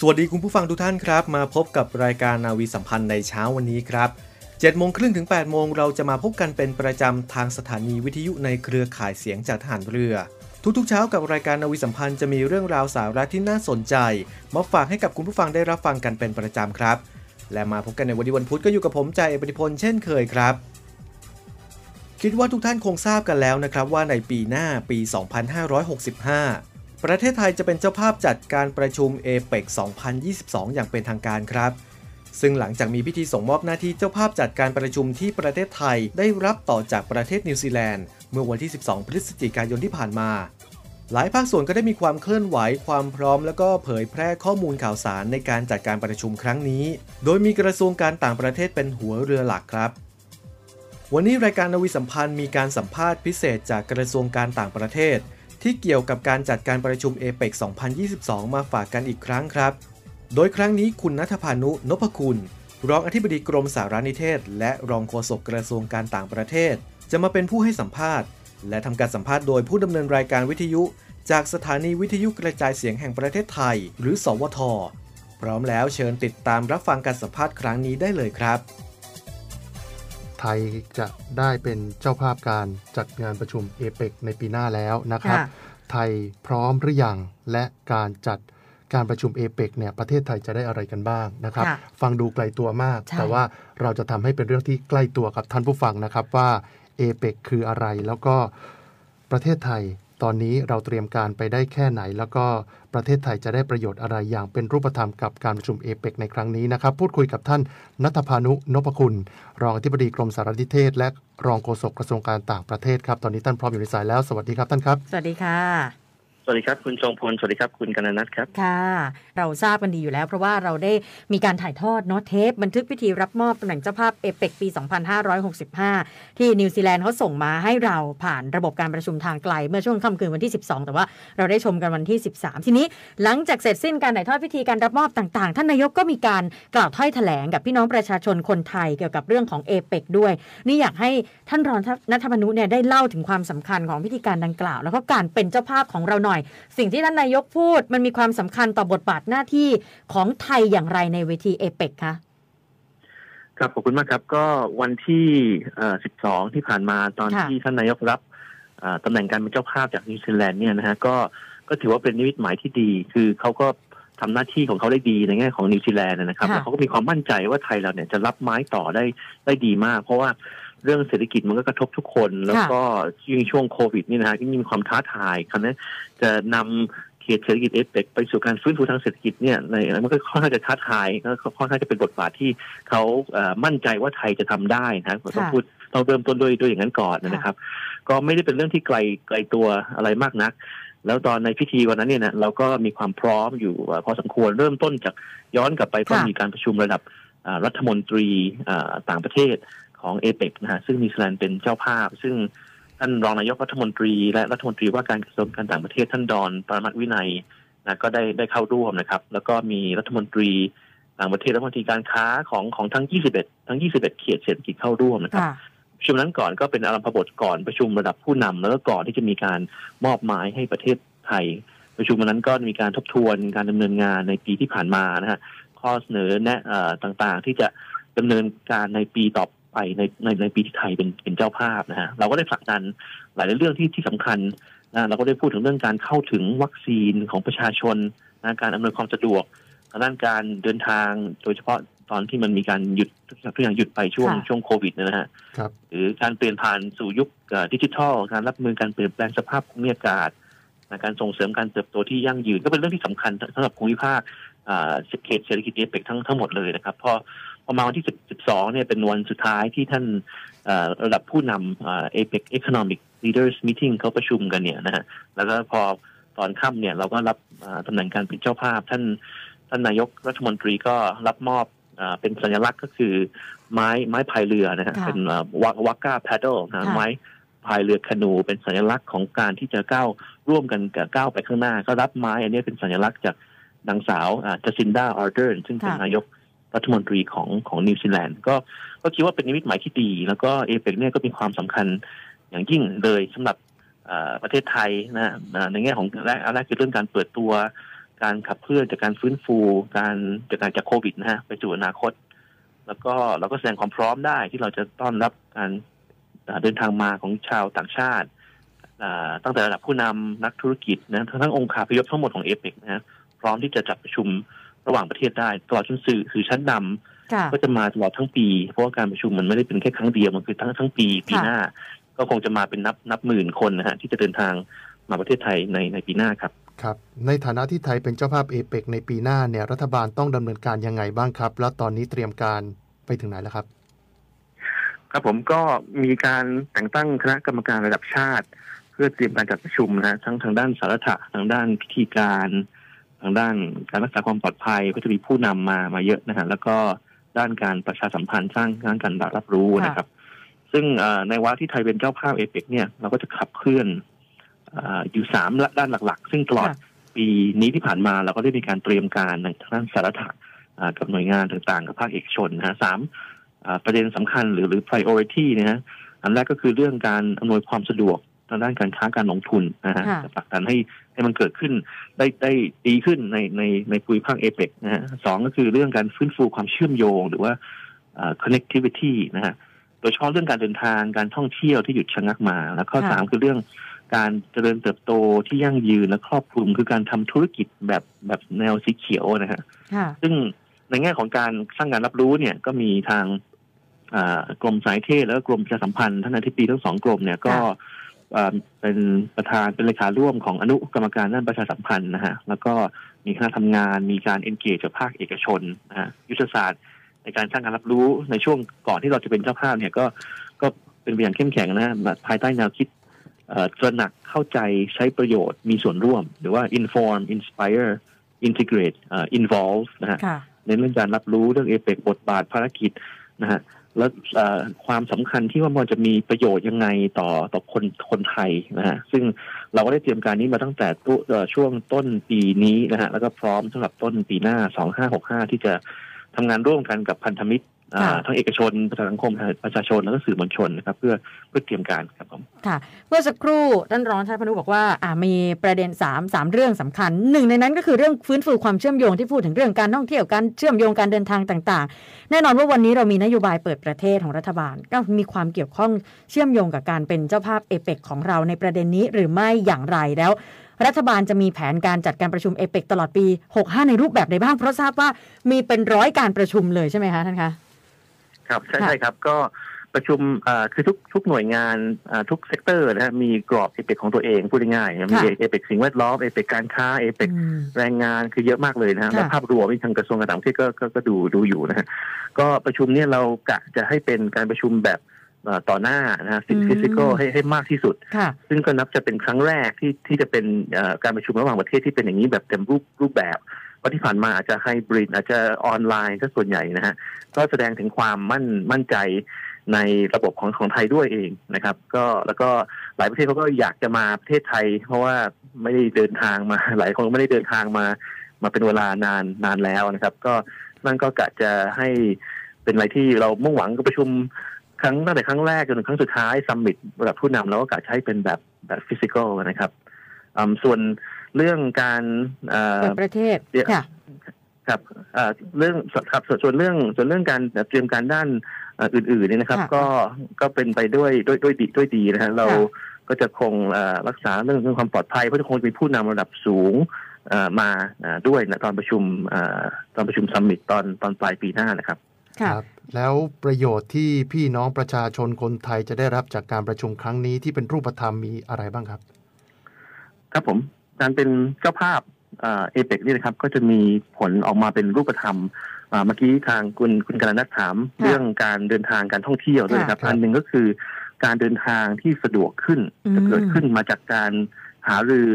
สวัสดีคุณผู้ฟังทุกท่านครับ มาพบกับรายการนาวีสัมพันธ์ในเช้าวันนี้ครับ7โมงครึ่งถึง8โมงเราจะมาพบกันเป็นประจำทางสถานีวิทยุในเครือข่ายเสียงจากทหารเรือ ทุกๆเช้ากับรายการนาวีสัมพันธ์จะมีเรื่องราวสาระที่น่าสนใจ มาฝากให้กับคุณผู้ฟังได้รับฟังกันเป็นประจำครับ และมาพบกันในวันนี้วันพุธก็อยู่กับผมใจเอกปฏิพลเช่นเคยครับ คิดว่าทุกท่านคงทราบกันแล้วนะครับว่าในปีหน้าปี 2565 ประเทศไทยจะเป็นเจ้าภาพจัดการประชุมเอเปก2022 อย่างเป็นทางการครับ ซึ่งหลังจากมีพิธีส่งมอบหน้าที่เจ้าภาพจัดการประชุมที่ประเทศไทยได้รับต่อจากประเทศนิวซีแลนด์ เมื่อวันที่ 12 พฤศจิกายนที่ผ่านมา หลายภาคส่วนก็ได้มีความเคลื่อนไหวความพร้อม แล้วก็เผยแพร่ข้อมูลข่าวสารในการจัดการประชุมครั้งนี้ โดยมีกระทรวงการต่างประเทศเป็นหัวเรือหลักครับวันนี้รายการนาวีสัมพันธ์มีการสัมภาษณ์พิเศษจากกระทรวงการต่างประเทศ ที่เกี่ยวกับการจัดการประชุมเอเปก2022 มาฝากกันอีกครั้งครับ โดยครั้งนี้คุณนัทพานุนพคุณ รองอธิบดีกรมสารนิเทศ และรองโฆษกกระทรวงการต่างประเทศ จะมาเป็นผู้ให้สัมภาษณ์ และทำการสัมภาษณ์โดยผู้ดำเนินรายการวิทยุ จากสถานีวิทยุกระจายเสียงแห่งประเทศไทย หรือ สวท พร้อมแล้วเชิญติดตามรับฟังการสัมภาษณ์ครั้งนี้ได้เลยครับ ยจะได้เป็นเจ้าภาพการจัดงานประชุมเอเปกในปีหน้าแล้วนะครับค่ะไทยพร้อมหรือยังและการจัดการประชุมเอเปกเนี่ยประเทศไทยจะได้อะไรกันบ้างนะครับค่ะฟังดูไกลตัวมากใช่แต่ว่าเราจะทำให้เป็นเรื่องที่ใกล้ตัวกับท่านผู้ฟังนะครับว่าเอเปกคืออะไรแล้วก็ประเทศไทย ตอนนี้เราเตรียมการไปได้แค่ไหน แล้วก็ประเทศไทยจะได้ประโยชน์อะไรอย่างเป็นรูปธรรมกับการประชุมเอเปกในครั้งนี้นะครับ พูดคุยกับท่านนัทพานุนพคุณ รองอธิบดีกรมสารนิเทศ และรองโฆษกกระทรวงการต่างประเทศครับ ตอนนี้ท่านพร้อมอยู่ในสายแล้ว สวัสดีครับท่านครับ สวัสดีค่ะ สวัสดีครับคุณทรงพลสวัสดีครับคุณกนนัทครับค่ะ เราทราบกันดีอยู่แล้ว เพราะว่าเราได้มีการถ่ายทอดเนาะเทป บันทึกพิธีรับมอบตำแหน่งเจ้าภาพเอเปกปี 2565 ที่นิวซีแลนด์เขาส่งมาให้เราผ่านระบบการประชุมทางไกล เมื่อช่วงค่ำคืนวันที่ 12 แต่ว่าเราได้ชมกันวันที่ 13 ทีนี้หลังจากเสร็จสิ้นการถ่ายทอดพิธีการรับมอบต่างๆ ท่านนายกก็มีการกล่าวถ้อยแถลงกับพี่น้องประชาชนคนไทยเกี่ยวกับเรื่องของเอเปกด้วย นี่อยากให้ท่านรองนัทมนุเนี่ยได้เล่าถึงความสำคัญของพิธีการดังกล่าว แล้วก็การเป็นเจ้าภาพของเราหน่อยสิ่งที่ท่านนายกพูดมันมีความสำคัญต่อบทบาทหน้าที่ของไทยอย่างไรในเวทีเอเปกคะครับขอบคุณมากครับก็วันที่เอ่อ12 ที่ผ่านมาตอนค่ะที่ท่านนายกรับเอ่อตำแหน่งการเป็นเจ้าภาพจากนิวซีแลนด์เนี่ยนะฮะก็ก็ถือว่าเป็นนิมิตหมายที่ดี คือเขาก็ทำหน้าที่ของเขาได้ดีในแง่ของนิวซีแลนด์นะครับค่ะแล้วเขาก็มีความมั่นใจว่าไทยเราเนี่ยจะรับไม้ต่อได้ได้ดีมาก เพราะว่า เรื่องเศรษฐกิจมันก็กระทบทุกคน แล้วก็ยิ่งช่วงโควิดนี่นะฮะยิ่งมีความท้าทายคราวนี้จะนำเขตเศรษฐกิจเอเปกไปสู่การฟื้นฟูทางเศรษฐกิจเนี่ยในมันก็ค่อนข้างจะท้าทายก็ค่อนข้างจะเป็นบทบาทที่เขาเอ่อมั่นใจว่าไทยจะทำได้นะต้องค่ะพูดต้องเริ่มต้นด้วยด้วยอย่างนั้นก่อนนะครับ ก็ไม่ได้เป็นเรื่องที่ไกลไกลตัวอะไรมากนัก แล้วตอนในพิธีวันนั้นเนี่ยนะเราก็มีความพร้อมอยู่เอ่อพอสมควรเริ่มต้นจากย้อนกลับไปก็ค่ะมีการประชุมระดับอ่ารัฐมนตรีอ่าต่างประเทศ ของเอเปกนะฮะซึ่งนิวซีแลนด์เป็นเจ้าภาพ ซึ่งท่านรองนายกรัฐมนตรี และรัฐมนตรีว่าการกระทรวงการต่างประเทศท่านดอนปรมัตถ์วินัยนะก็ได้ได้เข้าร่วมนะครับ แล้วก็มีรัฐมนตรีต่างประเทศรัฐมนตรีการค้าของของทั้ง 21 ทั้ง 21 เขตเศรษฐกิจเข้าร่วมนะครับค่ะประชุมนั้นก่อนก็เป็นอารัมพบทก่อนประชุมระดับผู้นำแล้วก็ก่อนที่จะมีการมอบหมายให้ประเทศไทย ประชุมวันนั้นก็มีการทบทวนการดำเนินงานในปีที่ผ่านมานะฮะข้อเสนอแนะเอ่อต่างๆ ที่จะดำเนินการในปีต่อ ไปในในในปีที่ไทยเป็นเป็นเจ้าภาพนะฮะเราก็ได้ผลักดันหลายเรื่องที่ที่สำคัญนะเราก็ได้พูดถึงเรื่องการเข้าถึงวัคซีนของประชาชนนะการอำนวยความสะดวกทางด้านการเดินทางโดยเฉพาะตอนที่มันมีการหยุดทุกอย่างหยุดไปช่วงค่ะช่วงโควิดนะฮะครับหรือการเปลี่ยนผ่านสู่ยุคเอ่อดิจิทัล การรับมือการเปลี่ยนแปลงสภาพภูมิอากาศนะการส่งเสริมการเติบโตที่ยั่งยืนก็เป็นเรื่องที่สำคัญสำหรับภูมิภาคอ่าเขตเศรษฐกิจเอเปกทั้งทั้งหมดเลยนะครับพอ พอมาวันที่12เนี่ยเป็นวันสุดท้ายที่ท่านเอ่อระดับผู้นำเอเปก Economic Leaders Meeting เขาประชุมกันเนี่ยนะฮะแล้วก็พอตอนค่ำเนี่ยเราก็รับอ่าตำแหน่งการเป็นเจ้าภาพ ท่านท่านนายกรัฐมนตรีก็รับมอบอ่าเป็นสัญลักษณ์ก็คือไม้ไม้พายเรือนะฮะค่ะเป็นวักวักก้าแพดเดิลนะค่ะไม้พายเรือคานูเป็นสัญลักษณ์ของการที่จะก้าวร่วมกันกับก้าวไปข้างหน้า ก็รับไม้อันนี้เป็นสัญลักษณ์จากนางสาวจาซินดาอาร์เดิร์นซึ่งเป็นค่ะนายก รัฐมนตรีของของนิวซีแลนด์ก็ก็คิดว่าเป็นนิมิตหมายที่ดี แล้วก็เอเปกเนี่ยก็มีความสำคัญอย่างยิ่งเลยสำหรับประเทศไทยนะในแง่ของแรกอันแรกคือเรื่องการเปิดตัว การขับเคลื่อนจากการฟื้นฟู การจากการจากโควิดนะฮะไปสู่อนาคต แล้วก็เราก็แสดงความพร้อมได้ที่เราจะต้อนรับการเดินทางมาของชาวต่างชาติตั้งแต่ระดับผู้นำนักธุรกิจนะทั้งองค์คาพยพทั้งหมดของเอเปกนะฮะพร้อมที่จะจัดประชุม ระหว่างประเทศได้ ตลอดจนสื่อคือชั้นนำค่ะก็จะมาตลอดทั้งปี เพราะว่าการประชุมมันไม่ได้เป็นแค่ครั้งเดียวมันคือทั้งทั้งปีปีค่ะหน้า ก็คงจะมาเป็นนับนับหมื่นคนนะฮะที่จะเดินทางมาประเทศไทยในในปีหน้าครับครับในฐานะที่ไทยเป็นเจ้าภาพเอเปกในปีหน้าเนี่ยรัฐบาลต้องดำเนินการยังไงบ้างครับ แล้วตอนนี้เตรียมการไปถึงไหนแล้วครับ ครับผมก็มีการแต่งตั้งคณะกรรมการระดับชาติ เพื่อเตรียมการจัดประชุมนะฮะทั้งทางด้านสาระทางด้านพิธีการ ทางด้านการรักษาความปลอดภัยก็จะมีผู้นำมามาเยอะนะฮะแล้วก็ด้านการประชาสัมพันธ์สร้างด้านการรับรู้นะครับ ซึ่งเอ่อในวาระที่ไทยเป็นเจ้าภาพเอเปกเนี่ยเราก็จะขับเคลื่อนเอออยู่สามด้านหลัก ๆ ซึ่งตลอดค่ะปีนี้ที่ผ่านมาเราก็ได้มีการเตรียมการในทางด้านสาระอ่ากับหน่วยงานต่างๆ กับภาคเอกชนนะฮะสามอ่าประเด็นสำคัญหรือหรือ priority นะฮะอันแรกก็คือเรื่องการอำนวยความสะดวก ทางด้านการค้าการลงทุนนะฮะค่ะจะผลักดันให้ให้มันเกิดขึ้นได้ได้ดีขึ้นในในในภูมิภาคเอเปกนะฮะสองก็คือเรื่องการฟื้นฟูความเชื่อมโยงหรือว่าอ่า connectivity นะฮะโดยเฉพาะเรื่องการเดินทางการท่องเที่ยวที่หยุดชะงักมา แล้วข้อค่ะสามคือเรื่องการเจริญเติบโตที่ยั่งยืนและครอบคลุมคือการทำธุรกิจแบบแบบแนวสีเขียวนะฮะค่ะซึ่งในแง่ของการสร้างการรับรู้เนี่ยก็มีทางอ่ากรมสายเทศและกรมประชาสัมพันธ์ท่านอธิบดีทั้งสองกรมเนี่ยก็ค่ะอ่า เป็นประธานเป็นเลขาร่วมของอนุกรรมการด้านประชาสัมพันธ์นะฮะแล้วก็มีคณะทำงานมีการเอนเกจกับภาคเอกชนนะฮะยุทธศาสตร์ ในการสร้างการรับรู้ในช่วงก่อนที่เราจะเป็นเจ้าภาพเนี่ยก็ก็เป็นไปอย่างเข้มแข็งนะฮะภายใต้แนวคิดเอ่อตระหนักเข้าใจใช้ประโยชน์มีส่วนร่วม หรือว่า inform inspire integrate เอ่อ involve นะฮะค่ะในเรื่องการรับรู้เรื่องเอเปกบทบาทภารกิจนะฮะ แล้วความสำคัญที่ว่ามันจะมีประโยชน์ยังไงต่อต่อคนคนไทยนะฮะซึ่งเราก็ได้เตรียมการนี้มาตั้งแต่ตุช่วงต้นปีนี้นะฮะแล้วก็พร้อมสำหรับต้นปีหน้า 2565 ที่จะทำงานร่วมกันกับพันธมิตร ทั้งเอกชนประชาสังคมประชาชนแล้วก็สื่อมวลชนนะครับเพื่อเพื่อเตรียมการครับผมค่ะเมื่อสักครู่ท่านรองท่านพนุบอกว่าอ่ามีประเด็น3ามสามเรื่องสำคัญหนึ่งในนั้นก็คือเรื่องฟื้นฟูความเชื่อมโยงที่พูดถึงเรื่องการท่องเที่ยวการเชื่อมโยงการเดินทางต่าง ๆ แน่นอนว่าวันนี้เรามีนโยบายเปิดประเทศของรัฐบาล ก็มีความเกี่ยวข้องเชื่อมโยงกับการเป็นเจ้าภาพเอเปกของเราในประเด็นนี้หรือไม่อย่างไรแล้วรัฐบาลจะมีแผนการจัดการประชุมเอเปกตลอดปี 65 ในรูปแบบใดบ้าง เพราะทราบว่ามีเป็นร้อยการประชุมเลยใช่ไหมคะท่านคะ ครับใช่ค่ะใช่ครับก็ประชุมอ่าคือทุกทุกหน่วยงานอ่าทุก sector นะฮะมีกรอบเอเปกของตัวเองพูดง่ายๆมีค่ะเอเปกสิ่งแวดล้อมเอเปกการค้าเอเปกอืมแรงงานคือเยอะมากเลยนะฮะค่ะและภาพรวมที่ทางกระทรวงการต่างประเทศก็ก็ก็ดูดูอยู่นะฮะก็ประชุมเนี่ยเรากะจะให้เป็นการประชุมแบบเอ่อต่อหน้านะฮะอืม physical ให้ให้มากที่สุดค่ะซึ่งก็นับจะเป็นครั้งแรกที่ที่จะเป็นเอ่อการประชุมระหว่างประเทศที่เป็นอย่างนี้แบบเต็มรูปรูปแบบเพ ราะที่ผ่านมาอาจจะไฮบริดอาจจะออนไลน์ก็ส่วนใหญ่นะฮะก็แสดงถึงความมั่นมั่นใจในระบบของของไทยด้วยเองนะครับ ก็แล้วก็หลายประเทศเขาก็อยากจะมาประเทศไทย เพราะว่าไม่ได้เดินทางมาหลายคนไม่ได้เดินทางมา มาเป็นเวลานานนานแล้วนะครับ ก็นั่นก็กะจะให้เป็นอะไรที่เรามุ่งหวังก็ประชุมครั้งตั้งแต่ครั้งแรกจนถึงครั้งสุดท้ายซัมมิตระดับผู้นำเราก็กะให้เป็นแบบแบบฟิสิกอลนะครับส่วน เรื่องการเอ่อเปิดประเทศเดี๋ยวค่ะครับเอ่อเรื่องครับส่วนส่วนเรื่องส่วนเรื่องการเตรียมการด้านเอ่ออื่นๆเนี่ยนะครับค่ะก็ก็เป็นไปด้วยด้วยด้วยดีด้วยดีนะฮะเราค่ะก็จะคงเอ่อรักษาเรื่องเรื่องความปลอดภัยเพราะจะคงจะมีผู้นำระดับสูงเอ่อมาเอ่อด้วยนะตอนประชุมเอ่อตอนประชุมซัมมิตตอนตอนปลายปีหน้านะครับค่ะครับแล้วประโยชน์ที่พี่น้องประชาชนคนไทยจะได้รับจากการประชุมครั้งนี้ที่เป็นรูปธรรมมีอะไรบ้างครับ ครับผม การเป็นเจ้าภาพเอเปกนี่นะครับก็จะมีผลออกมาเป็นรูปธรรมอ่าเมื่อกี้ทางคุณคุณกรณัฐถามค่ะเรื่องการเดินทางการท่องเที่ยวด้วยนะครับค่ะอันหนึ่งก็คือการเดินทางที่สะดวกขึ้นอืมจะเกิดขึ้นมาจากการหารือ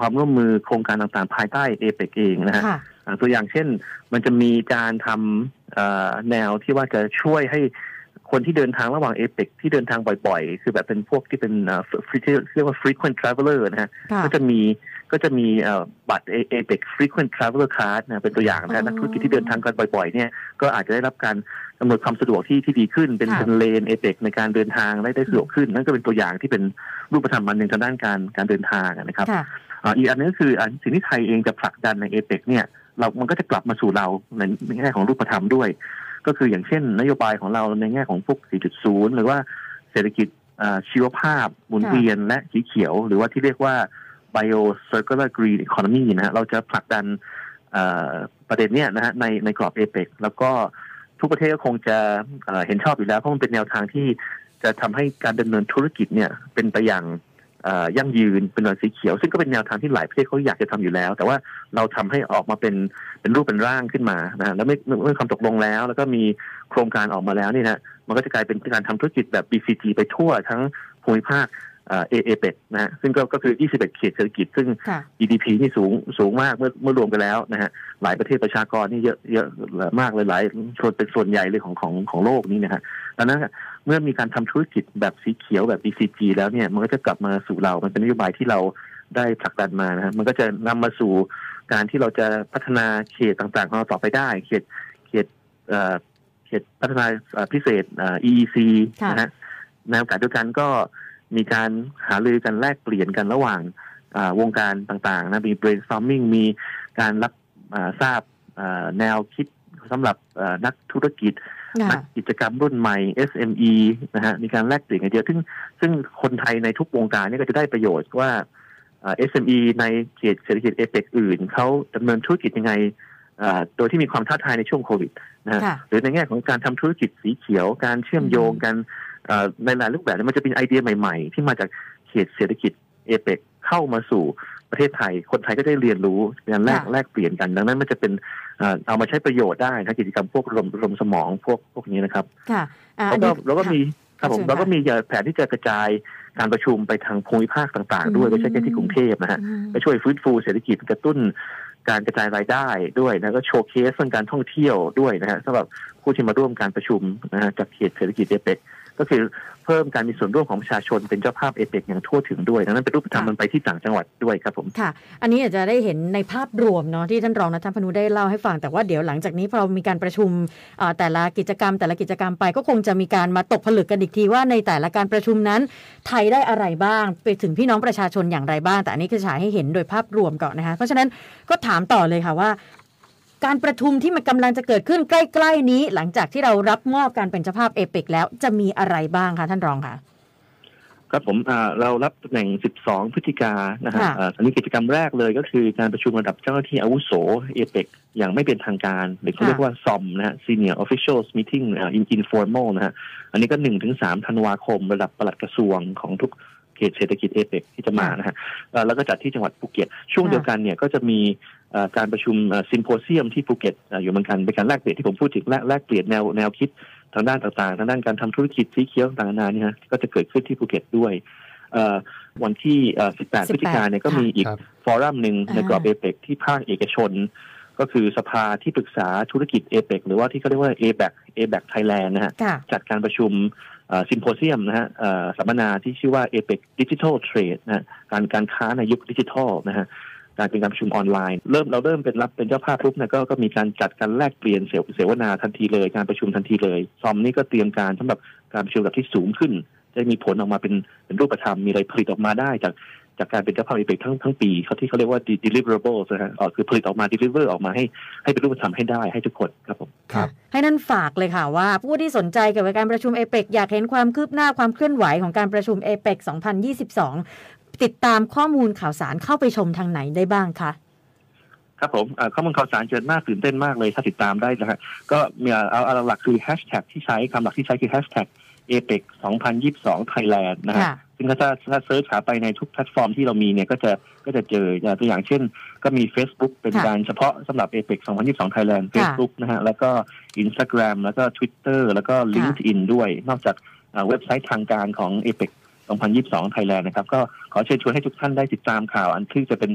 ความร่วมมือโครงการต่างๆ ภายใต้เอเปกเองนะฮะค่ะอ่าตัวอย่างเช่น มันจะมีการทำเอ่อแนวที่ว่าจะช่วยให้ คนที่เดินทางระหว่างเอเปกที่เดินทางบ่อยๆ คือแบบเป็นพวกที่เป็นเอ่อ free- ที่เรียกว่า frequent traveler นะฮะค่ะก็จะมีก็จะมีเอ่อบัตร APEC Frequent Traveler Card นะเป็นตัวอย่างนะอ๋อนักธุรกิจที่เดินทางกันบ่อยๆเนี่ยก็อาจจะได้รับการอำนวยความสะดวกที่ที่ดีขึ้น เป็นค่ะเป็นเลน APEC ในการเดินทางได้ได้สะดวกขึ้น นั่นก็เป็นตัวอย่างที่เป็นรูปธรรมอันหนึ่งทางด้านการการเดินทางนะครับค่ะอ่าอีกอันนึงก็คืออันสิ่งที่ไทยเองจะผลักดันใน APEC เนี่ยเรามันก็จะกลับมาสู่เราในในแง่ของรูปธรรมด้วย ก็คืออย่างเช่น นโยบายของเราในแง่ของพวก 4.0 หรือว่าเศรษฐกิจชีวภาพหมุนเวียนและสีเขียว หรือว่าที่เรียกว่า bio circular green economy นะฮะเราจะผลักดันประเด็นเนี้ยนะฮะในในกรอบเอเปกแล้วก็ทุกประเทศก็คงจะเห็นชอบอยู่แล้วเพราะมันเป็นแนวทางที่จะทำให้การดำเนินธุรกิจเนี่ยเป็นไปอย่าง ยั่งยืนเป็นวันสีเขียว ซึ่งก็เป็นแนวทางที่หลายประเทศเขาอยากจะทำอยู่แล้ว แต่ว่าเราทำให้ออกมาเป็นเป็นรูปเป็นร่างขึ้นมานะแล้วไม่เมื่อคำตกลงแล้ว แล้วก็มีโครงการออกมาแล้วนี่นะมันก็จะกลายเป็นการทำธุรกิจแบบ BCG ไปทั่วทั้งภูมิภาค เอ่อเอเปกนะฮะซึ่งก็ก็คือ 21 เขตเศรษฐกิจ ซึ่งค่ะ GDP นี่สูงสูงมากเมื่อเมื่อรวมกันแล้วนะฮะหลายประเทศประชากรนี่เยอะเยอะมากเลยหลายชนเป็นส่วนใหญ่เลยของของของโลกนี้นะฮะดังนั้นเมื่อมีการทำธุรกิจแบบสีเขียวแบบ BCG แล้วเนี่ยมันก็จะกลับมาสู่เรา มันเป็นนโยบายที่เราได้ผลักดันมานะฮะมันก็จะนำมาสู่การที่เราจะพัฒนาเขตต่างๆของเราต่อไปได้ เขตเขตเอ่อเขตพัฒนาเอ่อพิเศษเอ่อ EEC ค่ะนะฮะในโอกาสเดียวกันก็ มีการหารือกันแลกเปลี่ยนกันระหว่างอ่าวงการต่างๆนะมี brainstorming มีการรับอ่าทราบอ่าแนวคิดสำหรับอ่านักธุรกิจค่ะนักกิจกรรมรุ่นใหม่ SME นะฮะมีการแลกเปลี่ยนกันเยอะซึ่งซึ่งคนไทยในทุกวงการเนี่ยก็จะได้ประโยชน์ว่าอ่า SME ในเขตเศรษฐกิจเอเปกอื่นเขาดำเนินธุรกิจยังไงอ่าโดยที่มีความท้าทายในช่วงโควิดนะฮะค่ะหรือในแง่ของการทำธุรกิจสีเขียว การเชื่อมโยงกันเอ่อ ในหลายรูปแบบเนี่ยมันจะเป็นไอเดียใหม่ๆ ที่มาจากเขตเศรษฐกิจเอเปกเข้ามาสู่ประเทศไทย คนไทยก็ได้เรียนรู้การแลกค่ะแลกเปลี่ยนกัน ดังนั้นมันจะเป็นเอ่อเอามาใช้ประโยชน์ได้นะกิจกรรมพวกรมรมสมองพวกพวกนี้นะครับค่ะอ่าแล้วก็อันนี้แล้วก็มีครับผมเชิญค่ะแล้วก็มีแผนที่จะกระจายการประชุมไปทางภูมิภาคต่างๆ ด้วยไม่ใช่แค่ที่กรุงเทพนะฮะอืมก็ช่วยฟื้นฟูเศรษฐกิจกระตุ้นการกระจายรายได้ด้วยนะก็โชว์เคสเรื่องการท่องเที่ยวด้วยนะฮะสำหรับผู้ที่มาร่วมการประชุมนะฮะจากเขตเศรษฐกิจเอเปก ก็คือเพิ่มการมีส่วนร่วมของประชาชนเป็นเจ้าภาพเอเปกอย่างทั่วถึงด้วยดังนั้นเป็นรูปธรรมมันไปที่ต่างจังหวัดด้วยครับผมค่ะ อันนี้อาจจะได้เห็นในภาพรวมเนาะที่ท่านรองนัทพนุได้เล่าให้ฟังแต่ว่าเดี๋ยวหลังจากนี้พอมีการประชุมแต่ละกิจกรรม แต่ละกิจกรรมไปก็คงจะมีการมาตกผลึกกันอีกทีว่าในแต่ละการประชุมนั้น ไทยได้อะไรบ้าง ไปถึงพี่น้องประชาชนอย่างไรบ้าง แต่อันนี้คือฉายให้เห็นโดยภาพรวมก่อนนะคะเพราะฉะนั้นก็ถามต่อเลยค่ะว่า การประชุมที่มันกำลังจะเกิดขึ้นใกล้ ๆ นี้ หลังจากที่เรารับมอบการเป็นเจ้าภาพเอเปกแล้วจะมีอะไรบ้างคะท่านรองคะครับผมอ่าเรารับตำแหน่ง 12 พฤศจิกายนนะฮะค่ะอ่าอันนี้กิจกรรมแรกเลยก็คือการประชุมระดับเจ้าหน้าที่อาวุโสเอเปกอย่างไม่เป็นทางการ หรือเขาเรียกว่าซอมนะฮะ Senior Officials Meeting อ่า in- informal นะฮะ อันนี้ก็1ถึง3ธันวาคม ระดับปลัดกระทรวงของทุกเขตเศรษฐกิจเอเปกที่จะมานะฮะเอ่อแล้วก็จัดที่จังหวัดภูเก็ต ช่วงค่ะเดียวกันเนี่ยก็จะมีเอ่อ การประชุมซิมโพเซียมที่ภูเก็ตอ่าอยู่เหมือนกันเป็นการแลกเปลี่ยนที่ผมพูดถึงแลกแลกเปลี่ยนแนวแนวคิดทางด้านต่างๆทางด้านการทำธุรกิจสีเขียวต่างๆนานาเนี่ยฮะก็จะเกิดขึ้นที่ภูเก็ตด้วยเอ่อวันที่เอ่อ18 พฤศจิกายนเนี่ยก็มีอีกครับฟอรัมหนึ่งในกรอบอ่าเอเปกที่ภาคเอกชน ก็คือสภาที่ปรึกษาธุรกิจเอเปกหรือว่าที่เขาเรียกว่า a b a c a b a c Thailand นะฮะค่ะจัดการประชุมซิมโพเซียมนะฮะเอ่อสัมมนาที่ชื่อว่า APEC Digital Trade นะฮะการการค้าในยุคดิจิทัลนะฮะ การเป็นการประชุมออนไลน์ เริ่มเราเริ่มเป็นรับเป็นเจ้าภาพปุ๊บเนี่ยก็ก็มีการจัดการแลกเปลี่ยนเสวเสวนาทันทีเลยการประชุมทันทีเลยซอมนี่ก็เตรียมการสำหรับการประชุมระดับที่สูงขึ้นจะมีผลออกมาเป็นเป็นรูปธรรมมีอะไรผลิตออกมาได้จากจากการเป็นเจ้าภาพเอเปกทั้งทั้งปีเขาที่เขาเรียกว่า deliverables นะฮะเอ่อคือผลิตออกมา deliver ออกมาให้ให้เป็นรูปธรรมให้ได้ให้ทุกคนครับผมครับให้นั่นฝากเลยค่ะว่าผู้ที่สนใจเกี่ยวกับการประชุมเอเปกอยากเห็นความคืบหน้าความเคลื่อนไหวของการประชุมเอเปก2022 ติดตามข้อมูลข่าวสารเข้าไปชมทางไหนได้บ้างคะครับผมอ่าข้อมูลข่าวสารเจิดน่าตื่นเต้นมากเลยถ้าติดตามได้นะฮะก็มีเอาเอาเอาหลักคือแฮชแท็กที่ใช้คำหลักที่ใช้คือแฮชแท็ก APEC 2022 Thailand นะฮะค่ะซึ่งถ้าถ้าถ้า search หาไปในทุกแพลตฟอร์มที่เรามีเนี่ยก็จะก็จะเจออย่างตัวอย่างเช่น ก็มี Facebook เป็นค่ะการเฉพาะสำหรับ a p e c 2022 Thailand Facebook นะฮะ แล้วก็ Instagram แล้วก็ Twitter แล้วก็ LinkedIn ด้วย นอกจากอ่าเว็บไซต์ทางการของ a p e c 2022 Thailand นะครับ ก็ขอเชิญชวนให้ทุกท่านได้ติดตามข่าว อันที่จะเป็น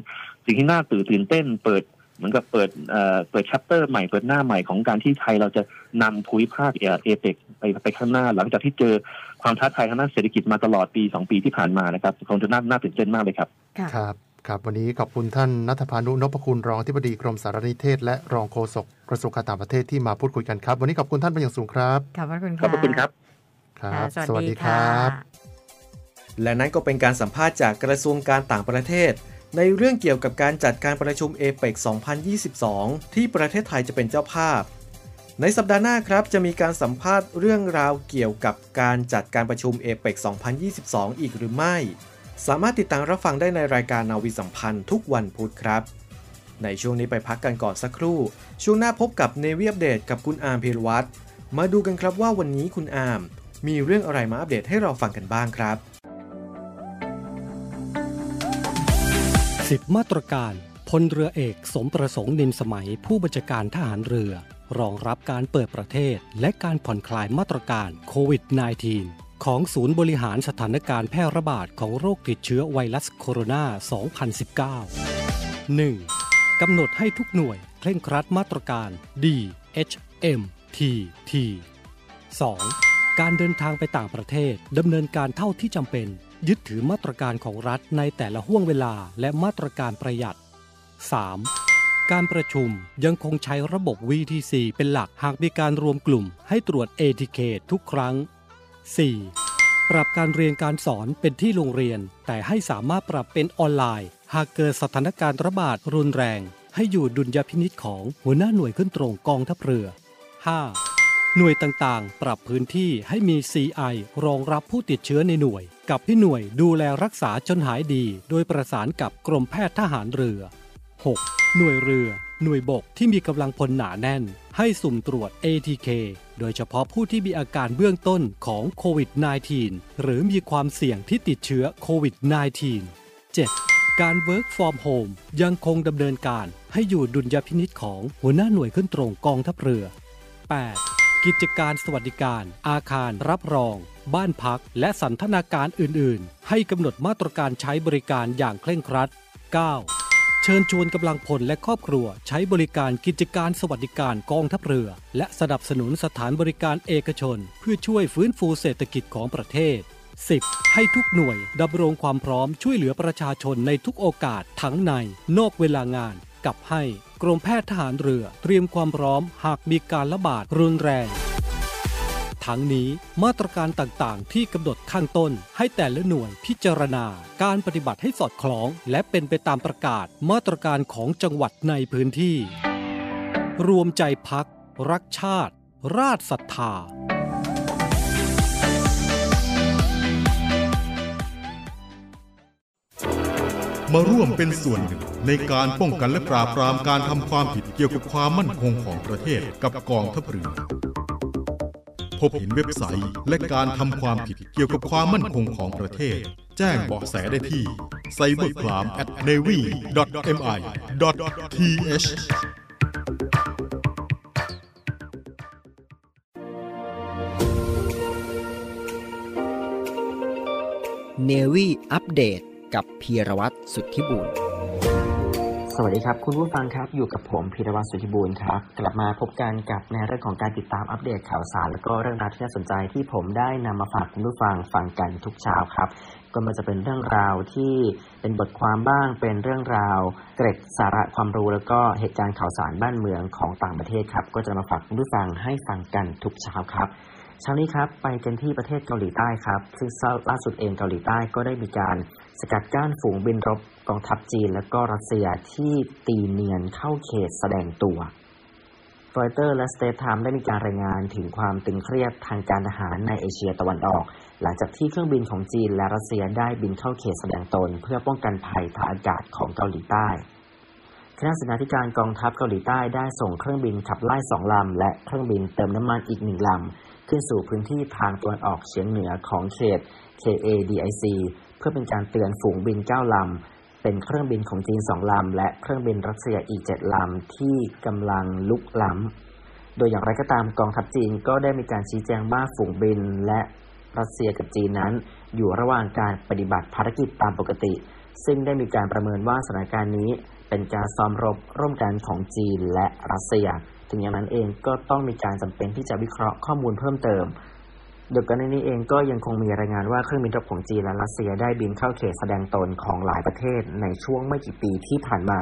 สิ่งที่น่าตื่นตื่นเต้น เปิดเหมือนกับเปิดเอ่อเปิดชัปเตอร์ใหม่เปิดหน้าใหม่ของการที่ไทยเราจะนำภูมิภาคเอเปกไปไปข้างหน้า หลังจากที่เจอความท้าทายทางด้านเศรษฐกิจมาตลอดปี 2 ปีที่ผ่านมานะครับคงจะน่าน่าตื่นเต้นมากเลยครับค่ะครับครับ วันนี้ขอบคุณท่านนัทพานุนพคุณรองที่ปดีกรมสารนิเทศ และรองโฆษกกระทรวงการต่างประเทศที่มาพูดคุยกันครับ วันนี้ขอบคุณท่านเป็นอย่างสูงครับขอบพระคุณขอบพระคุณครับ ครับค่ะสวัสดีค่ะ และนั้นก็เป็นการสัมภาษณ์จากกระทรวงการต่างประเทศ ในเรื่องเกี่ยวกับการจัดการประชุมเอเปก2022 ที่ประเทศไทยจะเป็นเจ้าภาพ ในสัปดาห์หน้าครับจะมีการสัมภาษณ์เรื่องราวเกี่ยวกับการจัดการประชุมเอเปก2022 อีกหรือไม่ สามารถติดตามรับฟังได้ในรายการนาวีสัมพันธ์ทุกวันพุธครับ ในช่วงนี้ไปพักกันก่อนสักครู่ ช่วงหน้าพบกับเนวีอัปเดตกับคุณอาร์มพีรวัตรมาดูกันครับว่าวันนี้คุณอาร์มมีเรื่องอะไรมาอัปเดตให้เราฟังกันบ้างครับ 10 มาตรการพลเรือเอกสมประสงค์นินสมัยผู้บัญชาการทหารเรือ รองรับการเปิดประเทศ และการผ่อนคลายมาตรการโควิด -19 ของศูนย์บริหารสถานการณ์แพร่ระบาดของโรคติดเชื้อไวรัสโคโรนา 2019 1. กำหนดให้ทุกหน่วยเคร่งครัดมาตรการ D H M T T 2. การเดินทางไปต่างประเทศดำเนินการเท่าที่จำเป็น ยึดถือมาตรการของรัฐในแต่ละห่วงเวลาและมาตรการประหยัด 3. การประชุมยังคงใช้ระบบ VTC เป็นหลักหากมีการรวมกลุ่มให้ตรวจ ATK ทุกครั้ง 4. ปรับการเรียนการสอนเป็นที่โรงเรียน แต่ให้สามารถปรับเป็นออนไลน์ หากเกิดสถานการณ์ระบาดรุนแรง ให้อยู่ดุลยพินิษของหัวหน้าหน่วยขึ้นตรงกองทัพเรือ 5. หน่วยต่างๆ ปรับพื้นที่ให้มี CI รองรับผู้ติดเชื้อในหน่วย กับที่หน่วยดูแลรักษาจนหายดี โดยประสานกับกรมแพทย์ทหารเรือ 6. หน่วยเรือ หน่วยบกที่มีกำลังพลหนาแน่น ให้สุ่มตรวจ ATK โดยเฉพาะผู้ที่มีอาการเบื้องต้นของโควิด -19 หรือมีความเสี่ยงที่ติดเชื้อโควิด -19 7. การ Work from Home ยังคงดำเนินการให้อยู่ดุลยพินิษของหัวหน้าหน่วยขึ้นตรงกองทัพเรือ 8. กิจการสวัสดิการ อาคารรับรอง บ้านพัก และสันทนาการอื่น ๆ ให้กำหนดมาตรการใช้บริการอย่างเคร่งครัด 9. เชิญชวนกำลังพลและครอบครัว ใช้บริการกิจการสวัสดิการกองทัพเรือ และสนับสนุนสถานบริการเอกชน เพื่อช่วยฟื้นฟูเศรษฐกิจของประเทศ 10. ให้ทุกหน่วยดำรงความพร้อมช่วยเหลือประชาชนในทุกโอกาสทั้งใน นอกเวลางาน กับให้กรมแพทย์ทหารเรือเตรียมความพร้อมหากมีการระบาดรุนแรงทั้งนี้มาตรการต่างๆ ที่กำหนดข้างต้น ให้แต่ละหน่วยพิจารณา การปฏิบัติให้สอดคล้อง และเป็นไปตามประกาศ มาตรการของจังหวัดในพื้นที่ รวมใจพัก รักชาติ ราชศรัทธา มาร่วมเป็นส่วนหนึ่ง ในการป้องกันและปราบปรามการทำความผิดเกี่ยวกับความมั่นคงของประเทศกับกองทัพเรือพบเห็นเว็บไซต์ และการทำความผิดเกี่ยวกับความมั่นคงของประเทศ แจ้งเบาะแสได้ที่ cybercrime@navy.mi.th Navy อัปเดต กับพีรวัตรสุทธิบุญสวัสดีครับ คุณผู้ฟังครับอยู่กับผมพีรวัตรสุทธิบูรณ์ครับ กลับมาพบกันกับในเรื่องของการติดตามอัปเดตข่าวสาร และก็เรื่องราวที่น่าสนใจที่ผมได้นำมาฝากคุณผู้ฟังฟังกันทุกเช้าครับก็มันจะเป็นเรื่องราวที่เป็นบทความบ้างเป็นเรื่องราว เกร็ดสาระความรู้แล้วก็เหตุการณ์ข่าวสารบ้านเมืองของต่างประเทศครับ ก็จะมาฝากคุณผู้ฟังให้ฟังกันทุกเช้าครับเช้านี้ครับไปกันที่ประเทศเกาหลีใต้ครับ ซึ่งล่าสุดเองเกาหลีใต้ก็ได้มีการ สกัดกั้นฝูงบินรบกองทัพจีนและก็รัสเซียที่ตีเนียนเข้าเขตแสดงตัวรอยเตอร์และสเตรตส์ไทม์สได้มีการรายงานถึงความตึงเครียดทางการทหารในเอเชียตะวันออก หลังจากที่เครื่องบินของจีนและรัสเซียได้บินเข้าเขตแสดงตน เพื่อป้องกันภัยทางอากาศของเกาหลีใต้คณะเสนาธิการกองทัพเกาหลีใต้ได้ส่งเครื่องบินขับไล่สองลำ และเครื่องบินเติมน้ำมันอีกหนึ่งลำ ขึ้นสู่พื้นที่ทางตะวันออกเฉียงเหนือของเขต KADIC เพื่อเป็นการเตือนฝูงบินเก้าลำ เป็นเครื่องบินของจีนสองลำ และเครื่องบินรัสเซียอีกเจ็ดลำ ที่กำลังลุกล้ำ โดยอย่างไรก็ตามกองทัพจีนก็ได้มีการชี้แจงว่าฝูงบินและรัสเซียกับจีนนั้น อยู่ระหว่างการปฏิบัติภารกิจตามปกติ ซึ่งได้มีการประเมินว่าสถานการณ์นี้เป็นการซ้อมรบร่วมกันของจีนและรัสเซีย ถึงอย่างนั้นเองก็ต้องมีการจำเป็นที่จะวิเคราะห์ข้อมูลเพิ่มเติม โดยก่อนหน้านี้เองก็ยังคงมีรายงานว่าเครื่องบินรบของจีนและรัสเซียได้บินเข้าเขตแสดงตนของหลายประเทศในช่วงไม่กี่ปีที่ผ่านมา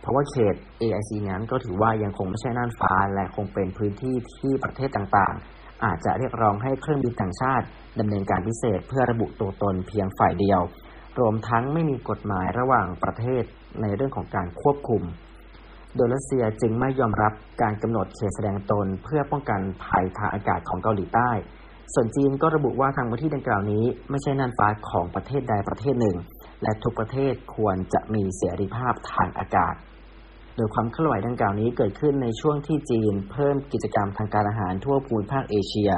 เพราะว่าเขต AIC นั้นก็ถือว่ายังคงไม่ใช่น่านฟ้า และคงเป็นพื้นที่ที่ประเทศต่างๆ อาจจะเรียกร้องให้เครื่องบินต่างชาติดำเนินการพิเศษเพื่อระบุตัวตนเพียงฝ่ายเดียว รวมทั้งไม่มีกฎหมายระหว่างประเทศในเรื่องของการควบคุม โดยรัสเซียจึงไม่ยอมรับการกำหนดเขตแสดงตนเพื่อป้องกันภัยทางอากาศของเกาหลีใต้ ส่วนจีนก็ระบุว่าทางพื้นที่ดังกล่าวนี้ ไม่ใช่น่านฟ้าของประเทศใดประเทศหนึ่ง และทุกประเทศควรจะมีเสรีภาพทางอากาศ โดยความเคลื่อนไหวดังกล่าวนี้เกิดขึ้นในช่วงที่จีน เพิ่มกิจกรรมทางการอาหารทั่วภูมิภาคเอเชีย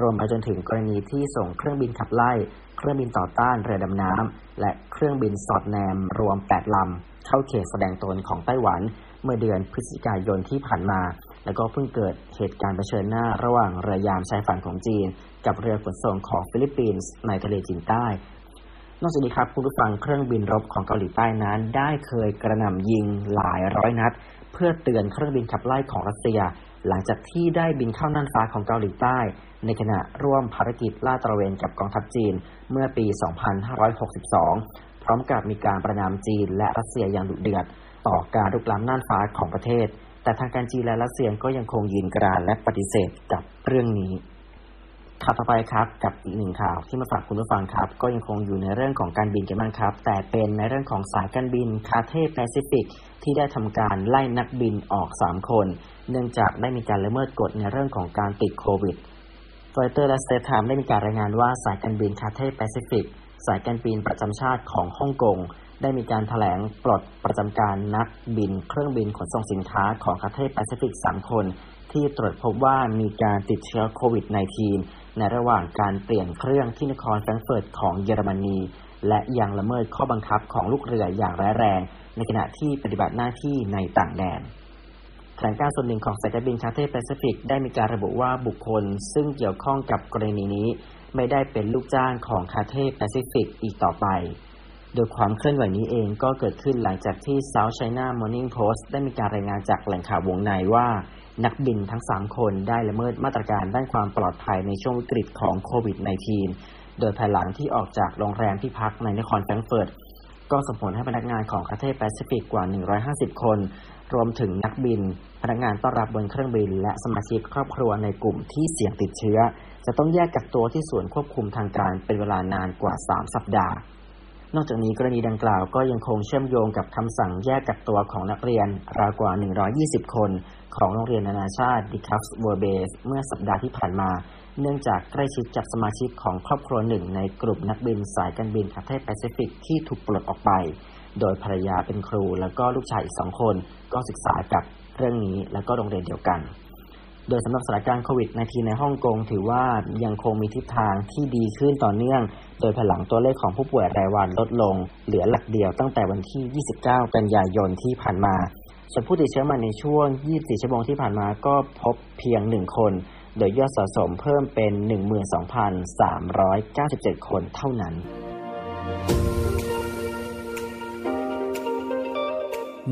รวมไปจนถึงกรณีที่ส่งเครื่องบินขับไล่ เครื่องบินต่อต้านเรือดำน้ำและเครื่องบินสอดแนมรวม 8 ลำเข้าเขตแสดงตนของไต้หวันเมื่อเดือนพฤศจิกายนที่ผ่านมา แล้วก็เพิ่งเกิดเหตุการณ์เผชิญหน้าระหว่างเรือยามชายฝั่งของจีน กับเรือขนส่งของฟิลิปปินส์ในทะเลจีนใต้ นอกจากนี้ครับคุณผู้ฟังเครื่องบินรบของเกาหลีใต้นั้น ได้เคยกระหน่ำยิงหลายร้อยนัด เพื่อเตือนเครื่องบินขับไล่ของรัสเซีย หลังจากที่ได้บินเข้าน่านฟ้าของเกาหลีใต้ ในขณะร่วมภารกิจลาดตระเวนกับกองทัพจีน เมื่อปี 2562 พร้อมกับมีการประณามจีนและรัสเซียอย่างดุเดือด ต่อการรุกล้ำน่านฟ้าของประเทศแต่ทางการจีนและรัสเซียก็ยังคงยืนกรานและปฏิเสธกับเรื่องนี้ ข่าวต่อไปครับกับอีกหนึ่งข่าวที่มาฝากคุณผู้ฟังครับ ก็ยังคงอยู่ในเรื่องของการบินกันบ้างครับ แต่เป็นในเรื่องของสายการบินคาเธ่ย์แปซิฟิกที่ได้ทำการไล่นักบินออก 3 คน เนื่องจากได้มีการละเมิดกฎในเรื่องของการติดโควิดรอยเตอร์และสเตรตส์ไทม์สได้มีการรายงานว่าสายการบินคาเธ่ย์แปซิฟิกสายการบินประจำชาติของฮ่องกงได้มีการแถลงปลดประจำการนักบินเครื่องบินขนส่งสินค้าของคาเทแปซิฟิก3คน ที่ตรวจพบว่ามีการติดเชื้อโควิด -19 ในระหว่างการเปลี่ยนเครื่องที่นครแฟรงก์เฟิร์ตของเยอรมนี และยังละเมิดข้อบังคับของลูกเรืออย่างร้ายแรง ในขณะที่ปฏิบัติหน้าที่ในต่างแดนแถลงการณ์ส่วนหนึ่งของสายการบินคาเธ่ย์แปซิฟิกได้มีการระบุว่าบุคคลซึ่งเกี่ยวข้องกับกรณีนี้ ไม่ได้เป็นลูกจ้างของคาเธ่ย์แปซิฟิกอีกต่อไป โดยความเคลื่อนไหวนี้เองก็เกิดขึ้นหลังจากที่ South China Morning Post ได้มีการรายงานจากแหล่งข่าววงในว่า นักบินทั้ง 3 คนได้ละเมิดมาตรการด้านความปลอดภัยในช่วงวิกฤตของโควิด -19 โดยภายหลังที่ออกจากโรงแรมที่พักในนครแฟรงก์เฟิร์ตก็ส่งผลให้พนักงานของ Cathay Pacific กว่า 150 คน รวมถึงนักบิน พนักงานต้อนรับบนเครื่องบิน และสมาชิกครอบครัวในกลุ่มที่เสี่ยงติดเชื้อ จะต้องแยกกักตัวที่ส่วนควบคุมทางการเป็นเวลานานกว่า 3 สัปดาห์ นอกจากนี้กรณีดังกล่าวก็ยังคงเชื่อมโยงกับคำสั่งแยกกักตัวของนักเรียนราวกว่า 120 คน ของโรงเรียนนานาชาติ d i c a f s w o r b a s e เมื่อสัปดาห์ที่ผ่านมา เนื่องจากใกล้ชิดกับสมาชิกของครอบครัวหนึ่งในกลุ่มนักบินสายการบิน Cathay Pacific ที่ถูกปลดออกไป โดยภรรยาเป็นครูแล้วก็ลูกชายอีกสองคน ก็ศึกษากับเรื่องนี้แล้วก็โรงเรียนเดียวกัน โดยสำหรับสถานการณ์โควิด -19 ในฮ่องกงถือว่ายังคงมีทิศทางที่ดีขึ้นต่อเนื่อง โดยภายหลังตัวเลขของผู้ป่วยรายวันลดลง เหลือหลักเดียวตั้งแต่วันที่ 29 กันยายนที่ผ่านมาส่วนผู้ติดเชื้อใหมาในช่วง 24 ชั่วโมงที่ผ่านมาก็พบเพียง 1 คน โดยยอดสะสมเพิ่มเป็น 12,397 คนเท่านั้น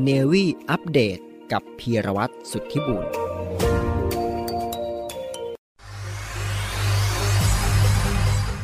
เนวี่อัปเดตกับพีรวัตรสุทธิบุญ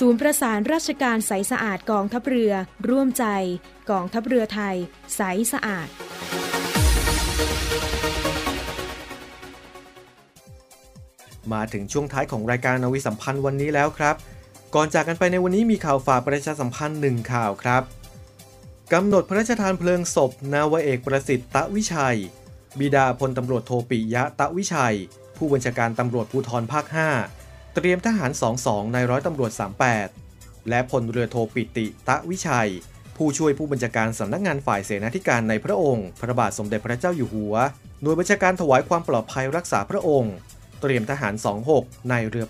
ศูนย์ประสานราชการใสสะอาดกองทัพเรือ ร่วมใจกองทัพเรือไทย ใสสะอาด มาถึงช่วงท้ายของรายการนาวิสัมพันธ์วันนี้แล้วครับ ก่อนจากกันไปในวันนี้มีข่าวฝากประชาสัมพันธ์หนึ่งข่าวครับกำหนดพระราชทานเพลิงศพ นาวเอกประสิทธิ์ตะวิชัย บิดาพลตำรวจโทปิยะตะวิชัย ผู้บัญชาการตำรวจภูธรภาค 5 เตรียมทหาร 22ในร้อยตำรวจ 38 และพลเรือโทปิติ ตะวิชัย ผู้ช่วยผู้บัญชาการสำนักงานฝ่ายเสนาธิการในพระองค์ พระบาทสมเด็จพระเจ้าอยู่หัว หน่วยบัญชาการถวายความปลอดภัยรักษาพระองค์ เตรียมทหาร 26ในเรือ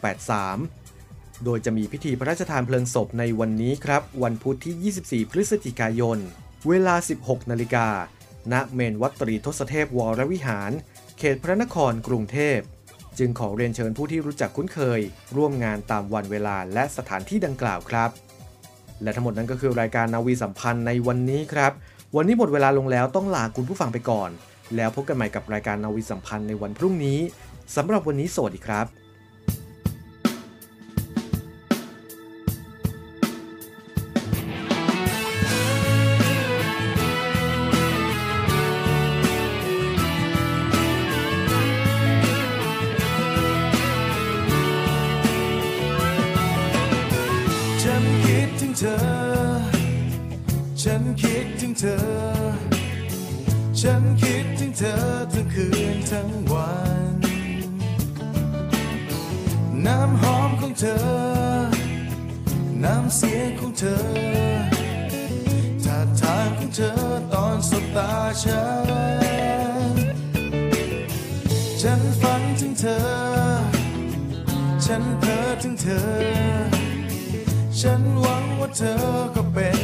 83 โดยจะมีพิธีพระราชทานเพลิงศพในวันนี้ครับ วันพุธที่ 24 พฤศจิกายน เวลา 16 นาฬิกา ณ เมนวัดตรีทศเทพวรวิหาร เขตพระนครกรุงเทพ จึงขอเรียนเชิญผู้ที่รู้จักคุ้นเคย ร่วมงานตามวันเวลาและสถานที่ดังกล่าวครับ และทั้งหมดนั้นก็คือรายการนาวีสัมพันธ์ในวันนี้ครับ วันนี้หมดเวลาลงแล้วต้องลาคุณผู้ฟังไปก่อน แล้วพบกันใหม่กับรายการนาวีสัมพันธ์ในวันพรุ่งนี้สำหรับวันนี้สวัสดีครับ เธอ ฉันคิดถึงเธอทั้งคืนทั้งวัน น้ำหอมของเธอ น้ำเสียงของเธอท่าทางของเธอตอนสบตาฉัน ฉันฝันถึงเธอ ฉันเพ้อถึงเธอ ฉันหวังว่าเธอก็เป็นเ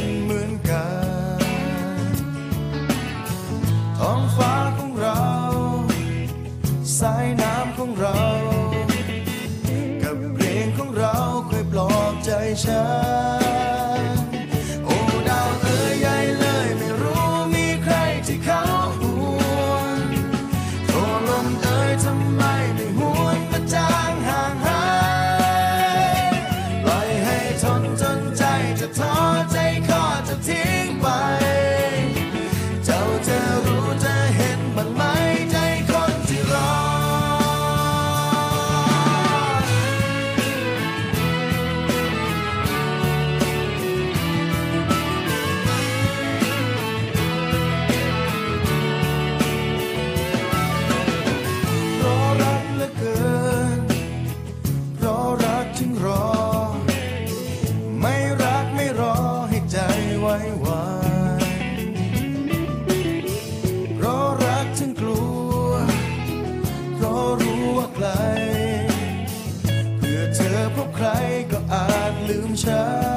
หมือน อ ว่าใคร เพื่อเธอพบใครก็อาจลืมฉัน